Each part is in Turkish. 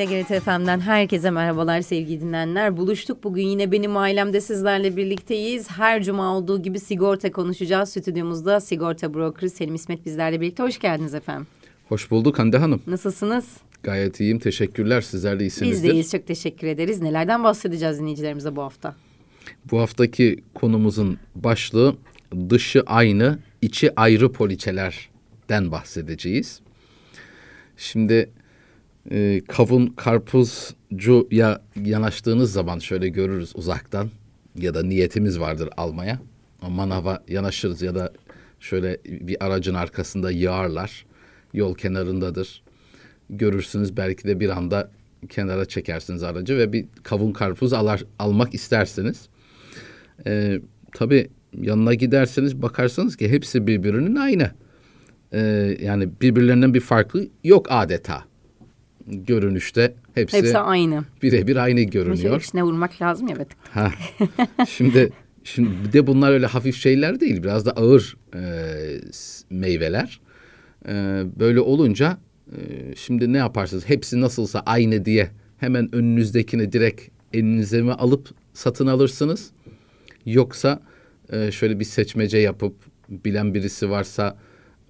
TGRT FM'den herkese merhabalar sevgili dinleyenler. Buluştuk bugün yine benim ailemde sizlerle birlikteyiz. Her cuma olduğu gibi sigorta konuşacağız. Stüdyomuzda sigorta broker Selim İsmet bizlerle birlikte. Hoş geldiniz efendim. Hoş bulduk Hande Hanım. Nasılsınız? Gayet iyiyim. Teşekkürler. Sizler de iyisinizdir. Biz de iyiyiz. Çok teşekkür ederiz. Nelerden bahsedeceğiz dinleyicilerimize bu hafta? Bu haftaki konumuzun başlığı dışı aynı, içi ayrı poliçelerden bahsedeceğiz. Şimdi e, kavun karpuzcuya yanaştığınız zaman şöyle görürüz uzaktan ya da niyetimiz vardır almaya. Manava yanaşırız ya da şöyle bir aracın arkasında yağarlar. Yol kenarındadır. Görürsünüz belki de bir anda kenara çekersiniz aracı ve bir kavun karpuz alar, almak istersiniz. Ee, tabii yanına giderseniz bakarsınız ki hepsi birbirinin aynı. Ee, yani birbirlerinden bir farklı yok adeta. Görünüşte hepsi, Hepsi aynı. birebir aynı görünüyor. içine vurmak lazım ya. Evet. Ha. şimdi şimdi de bunlar öyle hafif şeyler değil. Biraz da ağır e, meyveler. E, böyle olunca e, şimdi ne yaparsınız? Hepsi nasılsa aynı diye hemen önünüzdekini direkt elinize mi alıp satın alırsınız? Yoksa e, şöyle bir seçmece yapıp bilen birisi varsa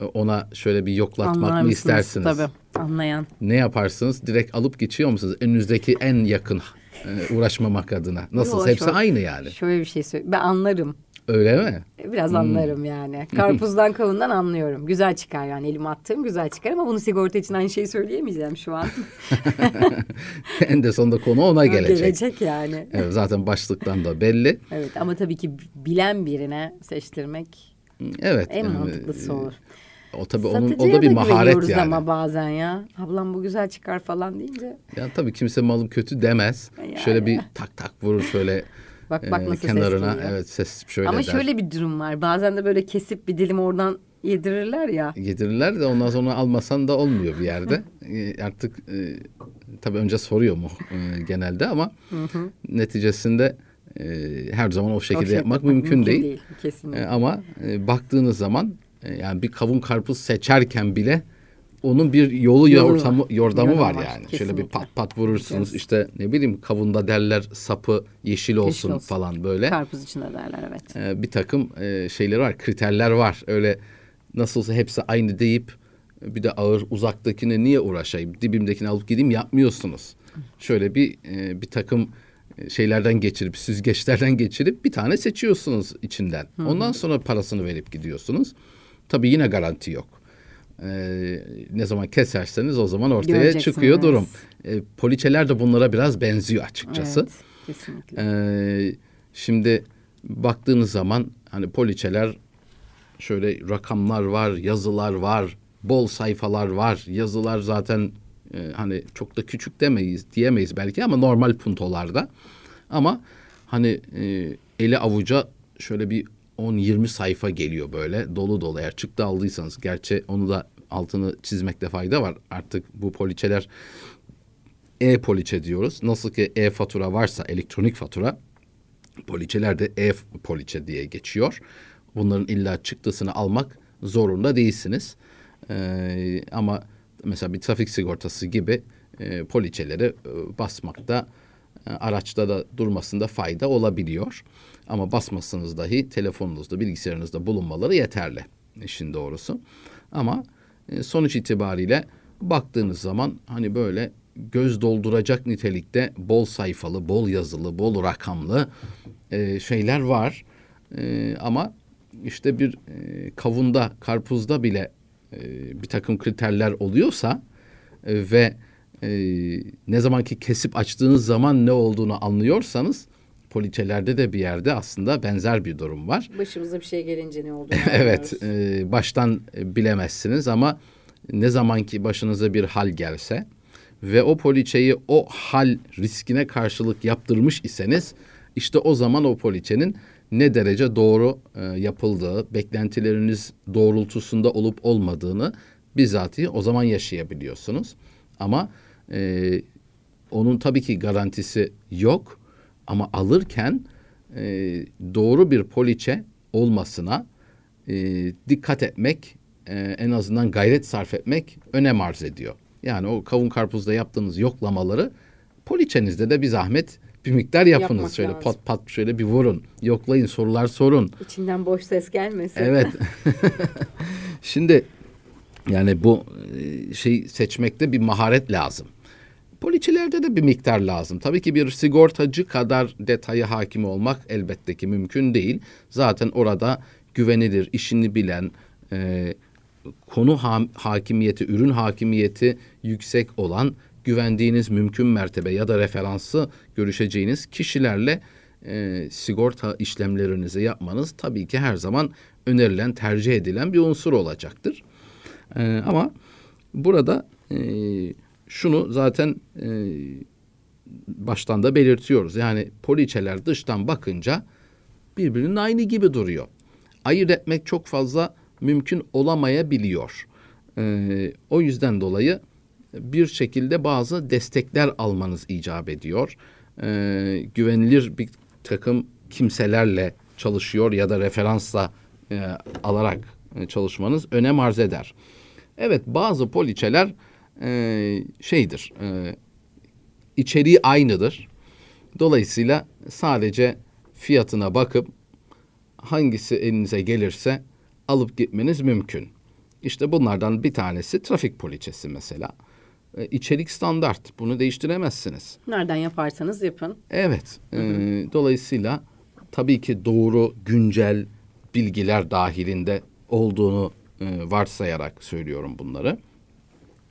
e, ona şöyle bir yoklatmak Anlar mı istersiniz? Tabii. Anlayan. Ne yaparsınız? Direkt alıp geçiyor musunuz? Önünüzdeki en yakın e, uğraşmamak adına. Nasıl? Yo, Hepsi şöyle- aynı yani. Şöyle bir şey söyleyeyim. Ben anlarım. Öyle mi? Biraz anlarım yani. Karpuzdan kavundan anlıyorum. Güzel çıkar yani elime attığım güzel çıkar ama bunu sigorta için aynı şeyi söyleyemeyeceğim şu an. en de sonunda konu ona gelecek. Gelecek yani. Evet, zaten başlıktan da belli. Evet ama tabii ki bilen birine seçtirmek Evet. en yani, mantıklısı olur. O tabii onun o da bir da maharet yani. ama bazen ya. Ablam bu güzel çıkar falan deyince. Ya tabii kimse malım kötü demez. Yani. Şöyle bir tak tak vurur şöyle Bak bak e, nasıl ses kenarına. geliyor. Evet ses şöyle ama der. şöyle bir durum var. Bazen de böyle kesip bir dilim oradan yedirirler ya. Yedirirler de ondan sonra almasan da olmuyor bir yerde. E, artık e, tabii önce soruyor mu e, genelde ama neticesinde e, her zaman o şekilde O şey yapmak mümkün, değil. Kesinlikle. E, ama e, baktığınız zaman e, yani bir kavun karpuz seçerken bile onun bir yolu, yordamı, var. yordamı var var, yani. Şöyle bir kesinlikle. pat pat vurursunuz. Evet. İşte ne bileyim kavunda derler sapı yeşil olsun, olsun. falan böyle. Karpuz için de derler evet. E, bir takım e, şeyleri var, kriterler var. Öyle nasılsa hepsi aynı deyip e, bir de ağır uzaktakine niye uğraşayım? Dibimdekini alıp gideyim yapmıyorsunuz. Şöyle bir e, bir takım e, şeylerden geçirip süzgeçlerden geçirip bir tane seçiyorsunuz içinden. Ondan sonra parasını verip gidiyorsunuz. Tabii yine garanti yok. E, ne zaman keserseniz o zaman ortaya çıkıyor durum. E, poliçeler de bunlara biraz benziyor açıkçası. Evet, kesinlikle. Ee, şimdi baktığınız zaman hani poliçeler şöyle rakamlar var, yazılar var, bol sayfalar var. Yazılar zaten e, hani çok da küçük demeyiz diyemeyiz belki ama normal puntolarda. Ama hani e, eli avuca şöyle bir 10-20 sayfa geliyor böyle dolu dolu eğer çıktı aldıysanız. Gerçi onu da altını çizmekte fayda var. Artık bu poliçeler e-poliçe diyoruz. Nasıl ki e-fatura varsa elektronik fatura poliçeler de e-poliçe diye geçiyor. Bunların illa çıktısını almak zorunda değilsiniz. Ee, ama mesela bir trafik sigortası gibi e, poliçeleri e, basmakta araçta da durmasında fayda olabiliyor. Ama basmasanız dahi telefonunuzda, bilgisayarınızda bulunmaları yeterli işin doğrusu. Ama e, sonuç itibariyle baktığınız zaman hani böyle göz dolduracak nitelikte bol sayfalı, bol yazılı, bol rakamlı e, şeyler var. E, ama işte bir e, kavunda, karpuzda bile e, bir takım kriterler oluyorsa e, ve e, ne zamanki kesip açtığınız zaman ne olduğunu anlıyorsanız poliçelerde de bir yerde aslında benzer bir durum var. Başımıza bir şey gelince ne oldu? evet, e, baştan bilemezsiniz ama ne zamanki başınıza bir hal gelse ve o poliçeyi o hal riskine karşılık yaptırmış iseniz işte o zaman o poliçenin ne derece doğru e, yapıldığı, beklentileriniz doğrultusunda olup olmadığını bizatihi o zaman yaşayabiliyorsunuz. Ama e, onun tabii ki garantisi yok ama alırken e, doğru bir poliçe olmasına e, dikkat etmek, e, en azından gayret sarf etmek önem arz ediyor. Yani o kavun karpuzda yaptığınız yoklamaları poliçenizde de bir zahmet bir miktar yapınız. Yapmak şöyle lazım. pat pat şöyle bir vurun. Yoklayın, sorular sorun. İçinden boş ses gelmesin. Evet. Şimdi yani bu şey seçmekte bir maharet lazım. Poliçelerde de bir miktar lazım. Tabii ki bir sigortacı kadar detaya hakim olmak elbette ki mümkün değil. Zaten orada güvenilir, işini bilen, e, konu ha- hakimiyeti, ürün hakimiyeti yüksek olan güvendiğiniz mümkün mertebe ya da referansı görüşeceğiniz kişilerle e, sigorta işlemlerinizi yapmanız tabii ki her zaman önerilen, tercih edilen bir unsur olacaktır. E, ama burada e, şunu zaten e, baştan da belirtiyoruz. Yani poliçeler dıştan bakınca birbirinin aynı gibi duruyor. Ayırt etmek çok fazla mümkün olamayabiliyor. Ee, o yüzden dolayı bir şekilde bazı destekler almanız icap ediyor. Ee, güvenilir bir takım kimselerle çalışıyor ya da referansla e, alarak e, çalışmanız önem arz eder. Evet bazı poliçeler e, şeydir, e, içeriği aynıdır. Dolayısıyla sadece fiyatına bakıp hangisi elinize gelirse alıp gitmeniz mümkün. İşte bunlardan bir tanesi trafik poliçesi mesela. E, içerik standart. Bunu değiştiremezsiniz. Nereden yaparsanız yapın. Evet. e, dolayısıyla tabii ki doğru, güncel bilgiler dahilinde olduğunu e, varsayarak söylüyorum bunları.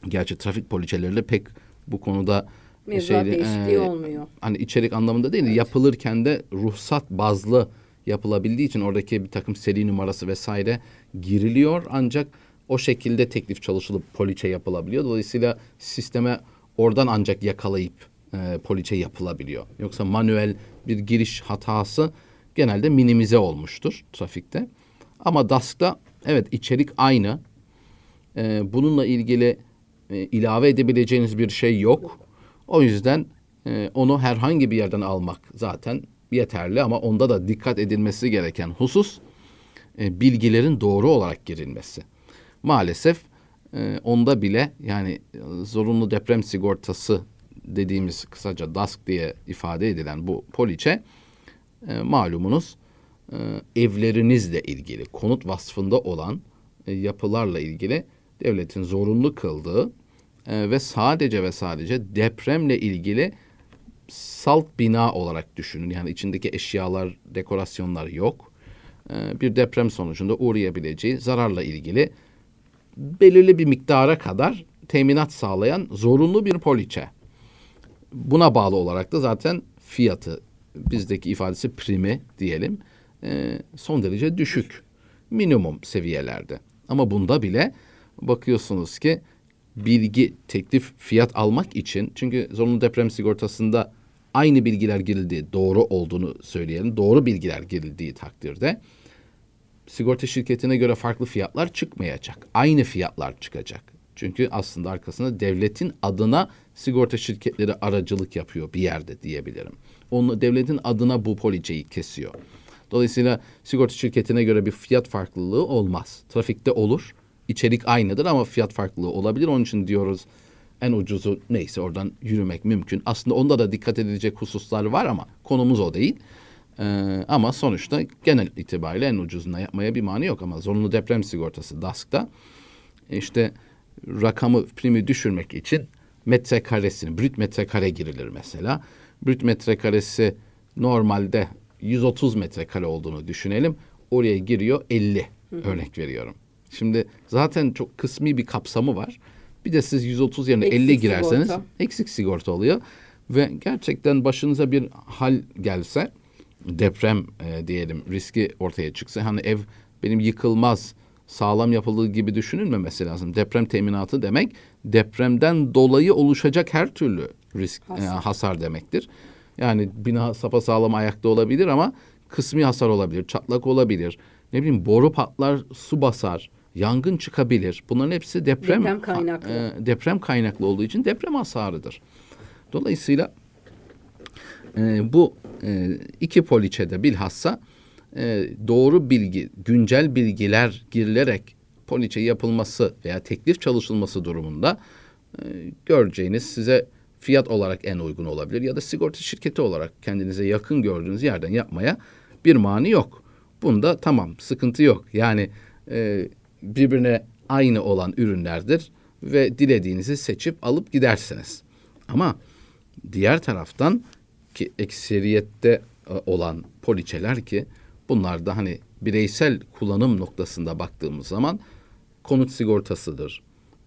Gerçi trafik poliçeleriyle pek bu konuda Mevzuat şeyli, değişikliği e, olmuyor. Hani içerik anlamında değil, yapılırken de ruhsat bazlı yapılabildiği için oradaki bir takım seri numarası vesaire giriliyor. Ancak o şekilde teklif çalışılıp poliçe yapılabiliyor. Dolayısıyla sisteme oradan ancak yakalayıp e, poliçe yapılabiliyor. Yoksa manuel bir giriş hatası genelde minimize olmuştur trafikte. Ama DASK'ta evet içerik aynı. E, bununla ilgili e, ilave edebileceğiniz bir şey yok. O yüzden e, onu herhangi bir yerden almak zaten yeterli ama onda da dikkat edilmesi gereken husus e, bilgilerin doğru olarak girilmesi. Maalesef e, onda bile yani zorunlu deprem sigortası dediğimiz kısaca DASK diye ifade edilen bu poliçe e, malumunuz e, evlerinizle ilgili konut vasfında olan e, yapılarla ilgili devletin zorunlu kıldığı e, ve sadece ve sadece depremle ilgili salt bina olarak düşünün. Yani içindeki eşyalar, dekorasyonlar yok. E, bir deprem sonucunda uğrayabileceği zararla ilgili belirli bir miktara kadar teminat sağlayan zorunlu bir poliçe. Buna bağlı olarak da zaten fiyatı bizdeki ifadesi primi diyelim e, son derece düşük. Minimum seviyelerde. Ama bunda bile bakıyorsunuz ki bilgi, teklif, fiyat almak için çünkü zorunlu deprem sigortasında aynı bilgiler girildiği doğru olduğunu söyleyelim. Doğru bilgiler girildiği takdirde sigorta şirketine göre farklı fiyatlar çıkmayacak. Aynı fiyatlar çıkacak. Çünkü aslında arkasında devletin adına sigorta şirketleri aracılık yapıyor bir yerde diyebilirim. Onu devletin adına bu poliçeyi kesiyor. Dolayısıyla sigorta şirketine göre bir fiyat farklılığı olmaz. Trafikte olur. İçerik aynıdır ama fiyat farklılığı olabilir. Onun için diyoruz en ucuzu neyse oradan yürümek mümkün. Aslında onda da dikkat edilecek hususlar var ama konumuz o değil. Ee, ama sonuçta genel itibariyle en ucuzuna yapmaya bir mani yok ama zorunlu deprem sigortası DASK'ta işte rakamı primi düşürmek için metrekaresini brüt metrekare girilir mesela. Brüt metrekaresi normalde 130 metrekare olduğunu düşünelim. Oraya giriyor 50 örnek veriyorum. Şimdi zaten çok kısmi bir kapsamı var. Bir de siz 130 yerine Eksik 50 girerseniz sigorta. eksik sigorta oluyor. Ve gerçekten başınıza bir hal gelse deprem e, diyelim riski ortaya çıksa hani ev benim yıkılmaz sağlam yapıldığı gibi düşünülmemesi lazım. Deprem teminatı demek depremden dolayı oluşacak her türlü risk e, Hasar. hasar demektir. Yani bina sapasağlam ayakta olabilir ama kısmi hasar olabilir, çatlak olabilir. Ne bileyim boru patlar, su basar, yangın çıkabilir. Bunların hepsi deprem Deprem kaynaklı. e, deprem kaynaklı olduğu için deprem hasarıdır. Dolayısıyla e, bu e, iki poliçede bilhassa e, doğru bilgi, güncel bilgiler girilerek poliçe yapılması veya teklif çalışılması durumunda e, göreceğiniz size fiyat olarak en uygun olabilir ya da sigorta şirketi olarak kendinize yakın gördüğünüz yerden yapmaya bir mani yok. Bunda tamam sıkıntı yok. Yani e, birbirine aynı olan ürünlerdir ve dilediğinizi seçip alıp gidersiniz. Ama diğer taraftan ki ekseriyette e, olan poliçeler ki bunlar da hani bireysel kullanım noktasında baktığımız zaman konut sigortasıdır,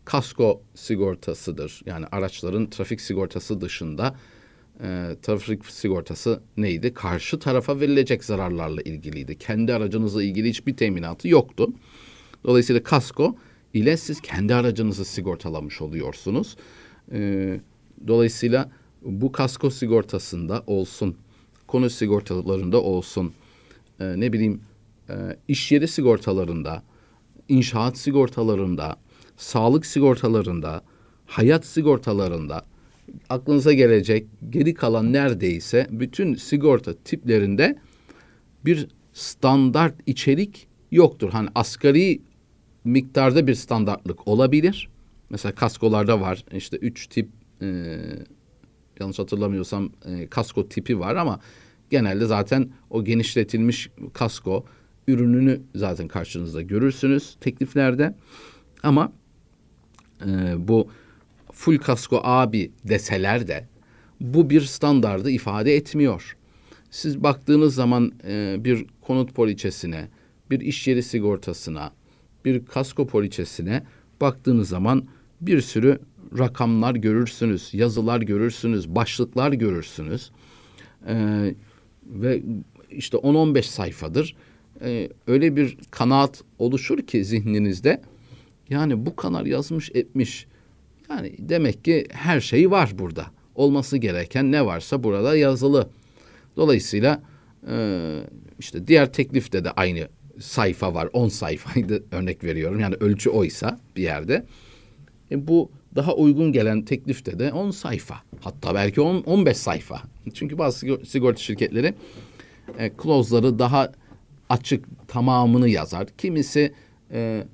kasko sigortasıdır. Yani araçların trafik sigortası dışında e, trafik sigortası neydi? Karşı tarafa verilecek zararlarla ilgiliydi. Kendi aracınızla ilgili hiçbir teminatı yoktu. Dolayısıyla kasko ile siz kendi aracınızı sigortalamış oluyorsunuz. E, dolayısıyla bu kasko sigortasında olsun, konut sigortalarında olsun, e, ne bileyim e, iş yeri sigortalarında, inşaat sigortalarında, sağlık sigortalarında, hayat sigortalarında aklınıza gelecek geri kalan neredeyse bütün sigorta tiplerinde bir standart içerik yoktur. Hani asgari miktarda bir standartlık olabilir. Mesela kaskolarda var işte üç tip e, yanlış hatırlamıyorsam e, kasko tipi var ama genelde zaten o genişletilmiş kasko ürününü zaten karşınızda görürsünüz tekliflerde. Ama e, bu full kasko abi deseler de bu bir standardı ifade etmiyor. Siz baktığınız zaman e, bir konut poliçesine, bir iş yeri sigortasına, bir kasko poliçesine baktığınız zaman bir sürü rakamlar görürsünüz, yazılar görürsünüz, başlıklar görürsünüz. Ee, ve işte 10-15 sayfadır. Ee, öyle bir kanaat oluşur ki zihninizde. Yani bu kadar yazmış etmiş. Yani demek ki her şey var burada. Olması gereken ne varsa burada yazılı. Dolayısıyla e, işte diğer teklifte de aynı sayfa var. 10 sayfaydı örnek veriyorum. Yani ölçü oysa bir yerde. E, bu daha uygun gelen teklifte de 10 sayfa. Hatta belki 10 15 sayfa. Çünkü bazı sigorta şirketleri e, clause'ları daha açık tamamını yazar. Kimisi e,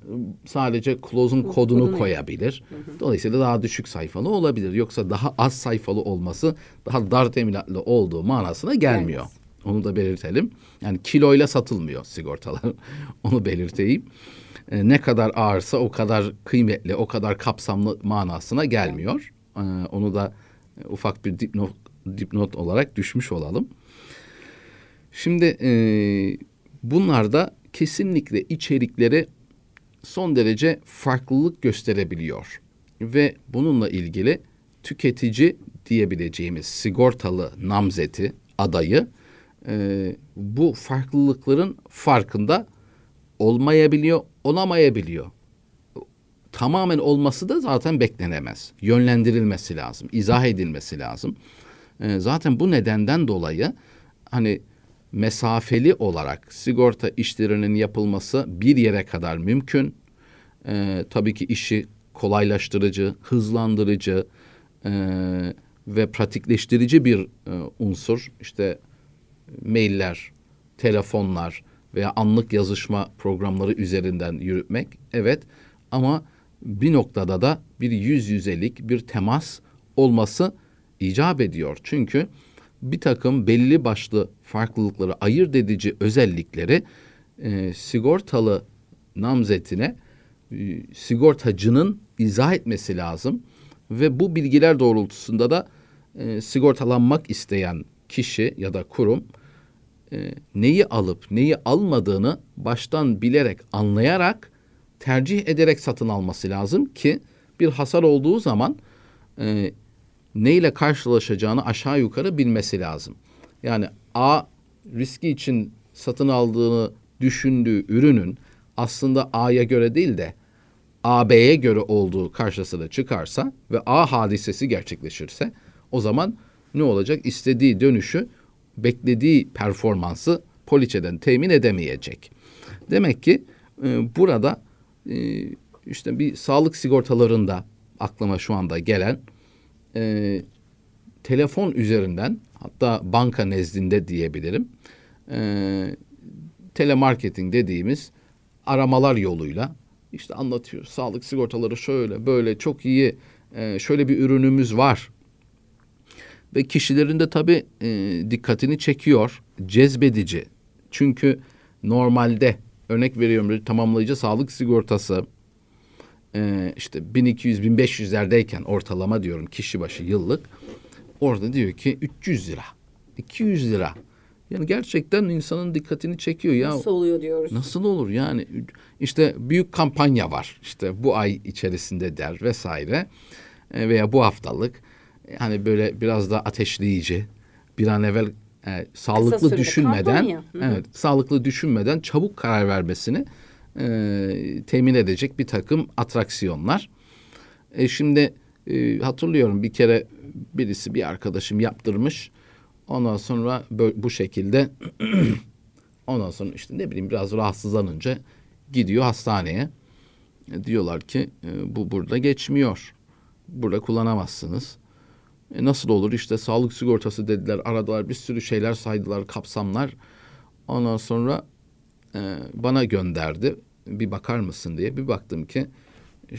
sadece clause'un kodunu, kodunu koyabilir. Hı hı. Dolayısıyla daha düşük sayfalı olabilir. Yoksa daha az sayfalı olması daha dar teminatlı olduğu manasına gelmiyor. Evet. Onu da belirtelim. Yani kiloyla satılmıyor sigortalar. Onu belirteyim. E, ne kadar ağırsa o kadar kıymetli, o kadar kapsamlı manasına gelmiyor. E, onu da e, ufak bir dipnot, dipnot olarak düşmüş olalım. Şimdi e, bunlar da kesinlikle içerikleri son derece farklılık gösterebiliyor. Ve bununla ilgili tüketici diyebileceğimiz sigortalı namzeti, adayı e, bu farklılıkların farkında olmayabiliyor, olamayabiliyor. Tamamen olması da zaten beklenemez. Yönlendirilmesi lazım, izah edilmesi lazım. E, zaten bu nedenden dolayı hani mesafeli olarak sigorta işlerinin yapılması bir yere kadar mümkün. E, tabii ki işi kolaylaştırıcı, hızlandırıcı e, ve pratikleştirici bir e, unsur. İşte mailler, telefonlar veya anlık yazışma programları üzerinden yürütmek evet ama bir noktada da bir yüz yüzelik bir temas olması icap ediyor. Çünkü bir takım belli başlı farklılıkları ayırt edici özellikleri e, sigortalı namzetine e, sigortacının izah etmesi lazım ve bu bilgiler doğrultusunda da e, sigortalanmak isteyen kişi ya da kurum e, neyi alıp neyi almadığını baştan bilerek anlayarak tercih ederek satın alması lazım ki bir hasar olduğu zaman e, neyle karşılaşacağını aşağı yukarı bilmesi lazım. Yani A riski için satın aldığını düşündüğü ürünün aslında A'ya göre değil de A B'ye göre olduğu karşısına çıkarsa ve A hadisesi gerçekleşirse o zaman ne olacak? İstediği dönüşü beklediği performansı poliçeden temin edemeyecek. Demek ki e, burada e, işte bir sağlık sigortalarında aklıma şu anda gelen e, telefon üzerinden hatta banka nezdinde diyebilirim e, telemarketing dediğimiz aramalar yoluyla işte anlatıyor. Sağlık sigortaları şöyle böyle çok iyi e, şöyle bir ürünümüz var. Ve kişilerin de tabii e, dikkatini çekiyor, cezbedici. Çünkü normalde örnek veriyorum bir tamamlayıcı sağlık sigortası e, işte 1200-1500'lerdeyken ortalama diyorum kişi başı yıllık orada diyor ki 300 lira, 200 lira. Yani gerçekten insanın dikkatini çekiyor ya. Nasıl oluyor diyoruz. Nasıl olur yani işte büyük kampanya var işte bu ay içerisinde der vesaire E, veya bu haftalık hani böyle biraz da ateşleyici bir an evvel e, sağlıklı düşünmeden evet sağlıklı düşünmeden çabuk karar vermesini e, temin edecek bir takım atraksiyonlar. E, şimdi e, hatırlıyorum bir kere birisi bir arkadaşım yaptırmış. Ondan sonra bu şekilde ondan sonra işte ne bileyim biraz rahatsızlanınca gidiyor hastaneye. E, diyorlar ki e, bu burada geçmiyor. Burada kullanamazsınız. E, nasıl olur işte sağlık sigortası dediler aradılar bir sürü şeyler saydılar kapsamlar. Ondan sonra e, bana gönderdi bir bakar mısın diye bir baktım ki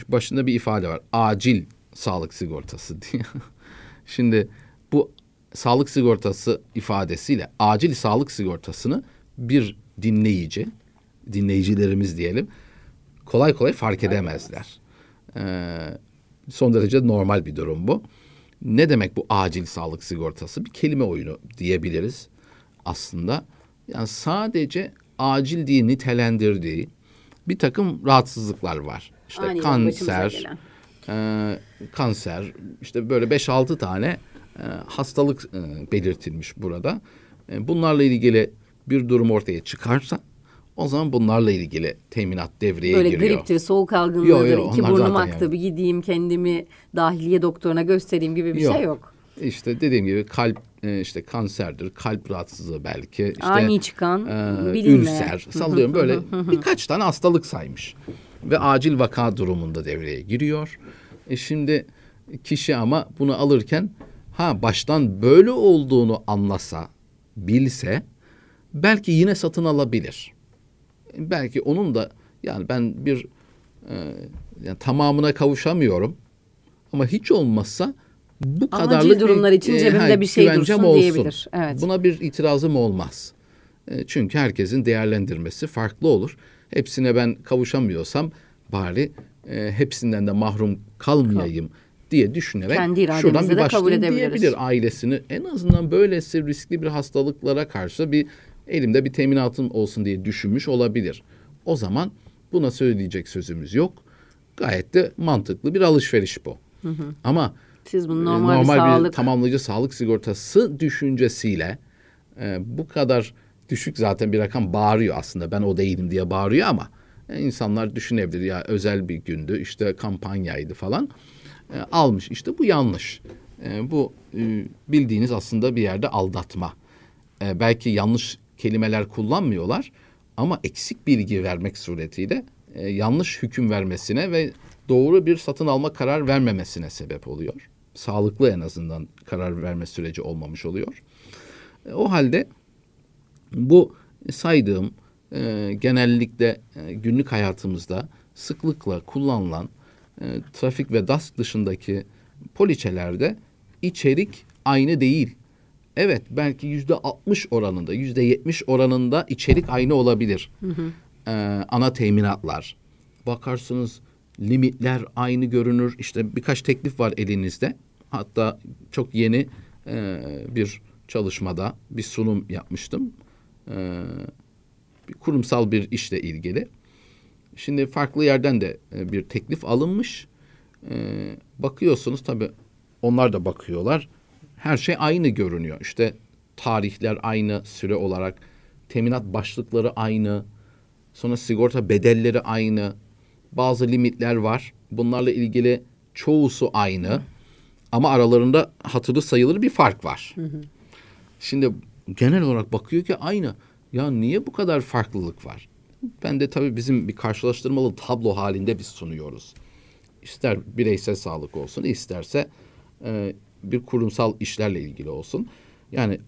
başında bir ifade var acil sağlık sigortası diye. Şimdi bu sağlık sigortası ifadesiyle acil sağlık sigortasını bir dinleyici, dinleyicilerimiz diyelim kolay kolay fark edemezler. Ee, son derece normal bir durum bu. Ne demek bu acil sağlık sigortası? Bir kelime oyunu diyebiliriz aslında. Yani sadece acil diye nitelendirdiği bir takım rahatsızlıklar var. İşte Aniden kanser, e, kanser, işte böyle 5-6 tane e, hastalık e, belirtilmiş burada. E, bunlarla ilgili bir durum ortaya çıkarsa o zaman bunlarla ilgili teminat devreye Böyle giriyor. griptir, soğuk Yo, algınlığıdır, yo, iki onlar burnum aktı, yani. bir gideyim kendimi dahiliye doktoruna göstereyim gibi bir Yok. şey yok. İşte dediğim gibi kalp e, işte kanserdir, kalp rahatsızlığı belki. işte Ani çıkan, e, bilinmeyen. ülser, sallıyorum böyle birkaç tane hastalık saymış. Ve acil vaka durumunda devreye giriyor. E şimdi kişi ama bunu alırken ha baştan böyle olduğunu anlasa, bilse belki yine satın alabilir. Belki onun da yani ben bir e, yani tamamına kavuşamıyorum ama hiç olmazsa bu Acil kadarlık durumlar için cebimde bir şey dursun diyebilir. Evet. Buna bir itirazım olmaz. E, çünkü herkesin değerlendirmesi farklı olur. Hepsine ben kavuşamıyorsam bari e, hepsinden de mahrum kalmayayım diye düşünerek Kendi şuradan bir başlayayım diyebilir ailesini. En azından böylesi riskli bir hastalıklara karşı bir elimde bir teminatım olsun diye düşünmüş olabilir. O zaman buna söyleyecek sözümüz yok. Gayet de mantıklı bir alışveriş bu. Ama Siz bunu e, normal, bir normal sağlık tamamlayıcı sağlık sigortası düşüncesiyle e, bu kadar düşük zaten bir rakam bağırıyor aslında. Ben o değilim diye bağırıyor ama e, insanlar düşünebilir. Ya özel bir gündü işte kampanyaydı falan. E, almış. İşte bu yanlış. E, bu e, bildiğiniz aslında bir yerde aldatma. E, belki yanlış kelimeler kullanmıyorlar ama eksik bilgi vermek suretiyle e, yanlış hüküm vermesine ve doğru bir satın alma karar vermemesine sebep oluyor. Sağlıklı en azından karar verme süreci olmamış oluyor. E, o halde bu saydığım e, genellikle e, günlük hayatımızda sıklıkla kullanılan e, trafik ve DASK dışındaki poliçelerde içerik aynı değil. Evet belki yüzde 60 oranında, yüzde 70 oranında içerik aynı olabilir. E, ana teminatlar. Bakarsınız limitler aynı görünür. İşte birkaç teklif var elinizde. Hatta çok yeni e, bir çalışmada bir sunum yapmıştım. E, kurumsal bir işle ilgili. Şimdi farklı yerden de e, bir teklif alınmış. E, bakıyorsunuz tabii onlar da bakıyorlar. Her şey aynı görünüyor. İşte tarihler aynı süre olarak, teminat başlıkları aynı, sonra sigorta bedelleri aynı, bazı limitler var. Bunlarla ilgili çoğusu aynı ama aralarında hatırı sayılır bir fark var. Şimdi genel olarak bakıyor ki aynı. Ya niye bu kadar farklılık var? Ben de tabii bizim bir karşılaştırmalı tablo halinde biz sunuyoruz. İster bireysel sağlık olsun, isterse e, bir kurumsal işlerle ilgili olsun. Yani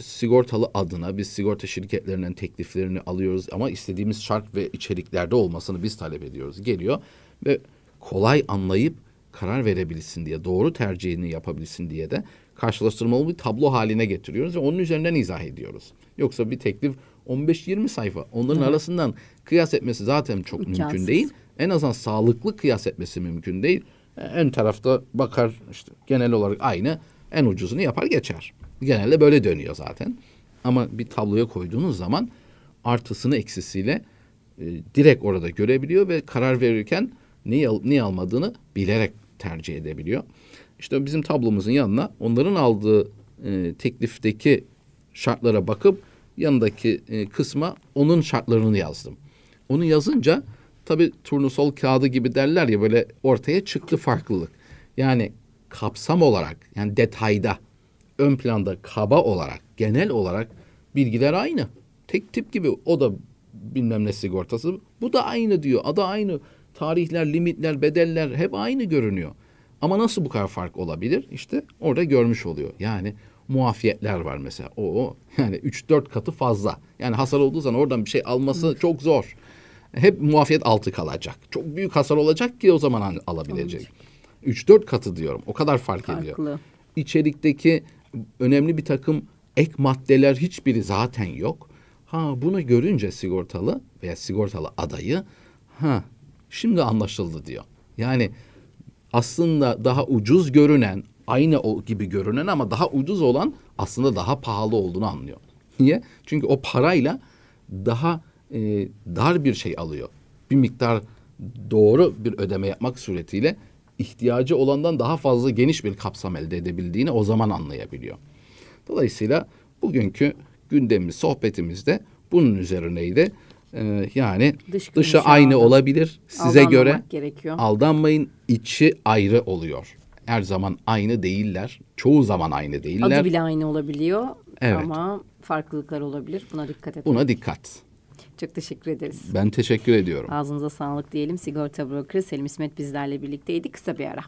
sigortalı adına biz sigorta şirketlerinden tekliflerini alıyoruz ama istediğimiz şart ve içeriklerde olmasını biz talep ediyoruz. Geliyor ve kolay anlayıp karar verebilsin diye, doğru tercihini yapabilsin diye de karşılaştırmalı bir tablo haline getiriyoruz ve onun üzerinden izah ediyoruz. Yoksa bir teklif 15-20 sayfa. Onların arasından kıyas etmesi zaten çok mümkün İmkansız. değil. En azından sağlıklı kıyas etmesi mümkün değil. En tarafta bakar işte genel olarak aynı en ucuzunu yapar geçer. Genelde böyle dönüyor zaten. Ama bir tabloya koyduğunuz zaman artısını eksisiyle e, direkt orada görebiliyor ve karar verirken neyi, al, neyi almadığını bilerek tercih edebiliyor. İşte bizim tablomuzun yanına onların aldığı e, teklifteki şartlara bakıp yanındaki e, kısma onun şartlarını yazdım. Onu yazınca tabii turnusol kağıdı gibi derler ya böyle ortaya çıktı farklılık. Yani kapsam olarak yani detayda ön planda kaba olarak genel olarak bilgiler aynı. Tek tip gibi o da bilmem ne sigortası. Bu da aynı diyor. Adı aynı. Tarihler, limitler, bedeller hep aynı görünüyor. Ama nasıl bu kadar fark olabilir? İşte orada görmüş oluyor. Yani muafiyetler var mesela. O, o yani 3-4 katı fazla. Yani hasar olduğu zaman oradan bir şey alması çok zor. Hep muafiyet altı kalacak. Çok büyük hasar olacak ki o zaman hani alabilecek. 3-4 katı diyorum. O kadar fark ediyor Farklı. içerikteki önemli bir takım ek maddeler hiçbiri zaten yok. Ha bunu görünce sigortalı veya sigortalı adayı ha şimdi anlaşıldı diyor. Yani aslında daha ucuz görünen aynı o gibi görünen ama daha ucuz olan aslında daha pahalı olduğunu anlıyor. Niye? Çünkü o parayla daha e, dar bir şey alıyor. Bir miktar doğru bir ödeme yapmak suretiyle ihtiyacı olandan daha fazla geniş bir kapsam elde edebildiğini o zaman anlayabiliyor. Dolayısıyla bugünkü gündemimiz, sohbetimizde bunun üzerineydi. Ee, yani Dış dışı aynı aldan- olabilir. Size göre gerekiyor. aldanmayın. içi ayrı oluyor. Her zaman aynı değiller. Çoğu zaman aynı değiller. Adı bile aynı olabiliyor Evet. ama farklılıklar olabilir. Buna dikkat edin. Buna dikkat. Çok teşekkür ederiz. Ben teşekkür ediyorum. Ağzınıza sağlık diyelim. Sigorta brokeri Selim İsmet bizlerle birlikteydi. Kısa bir ara.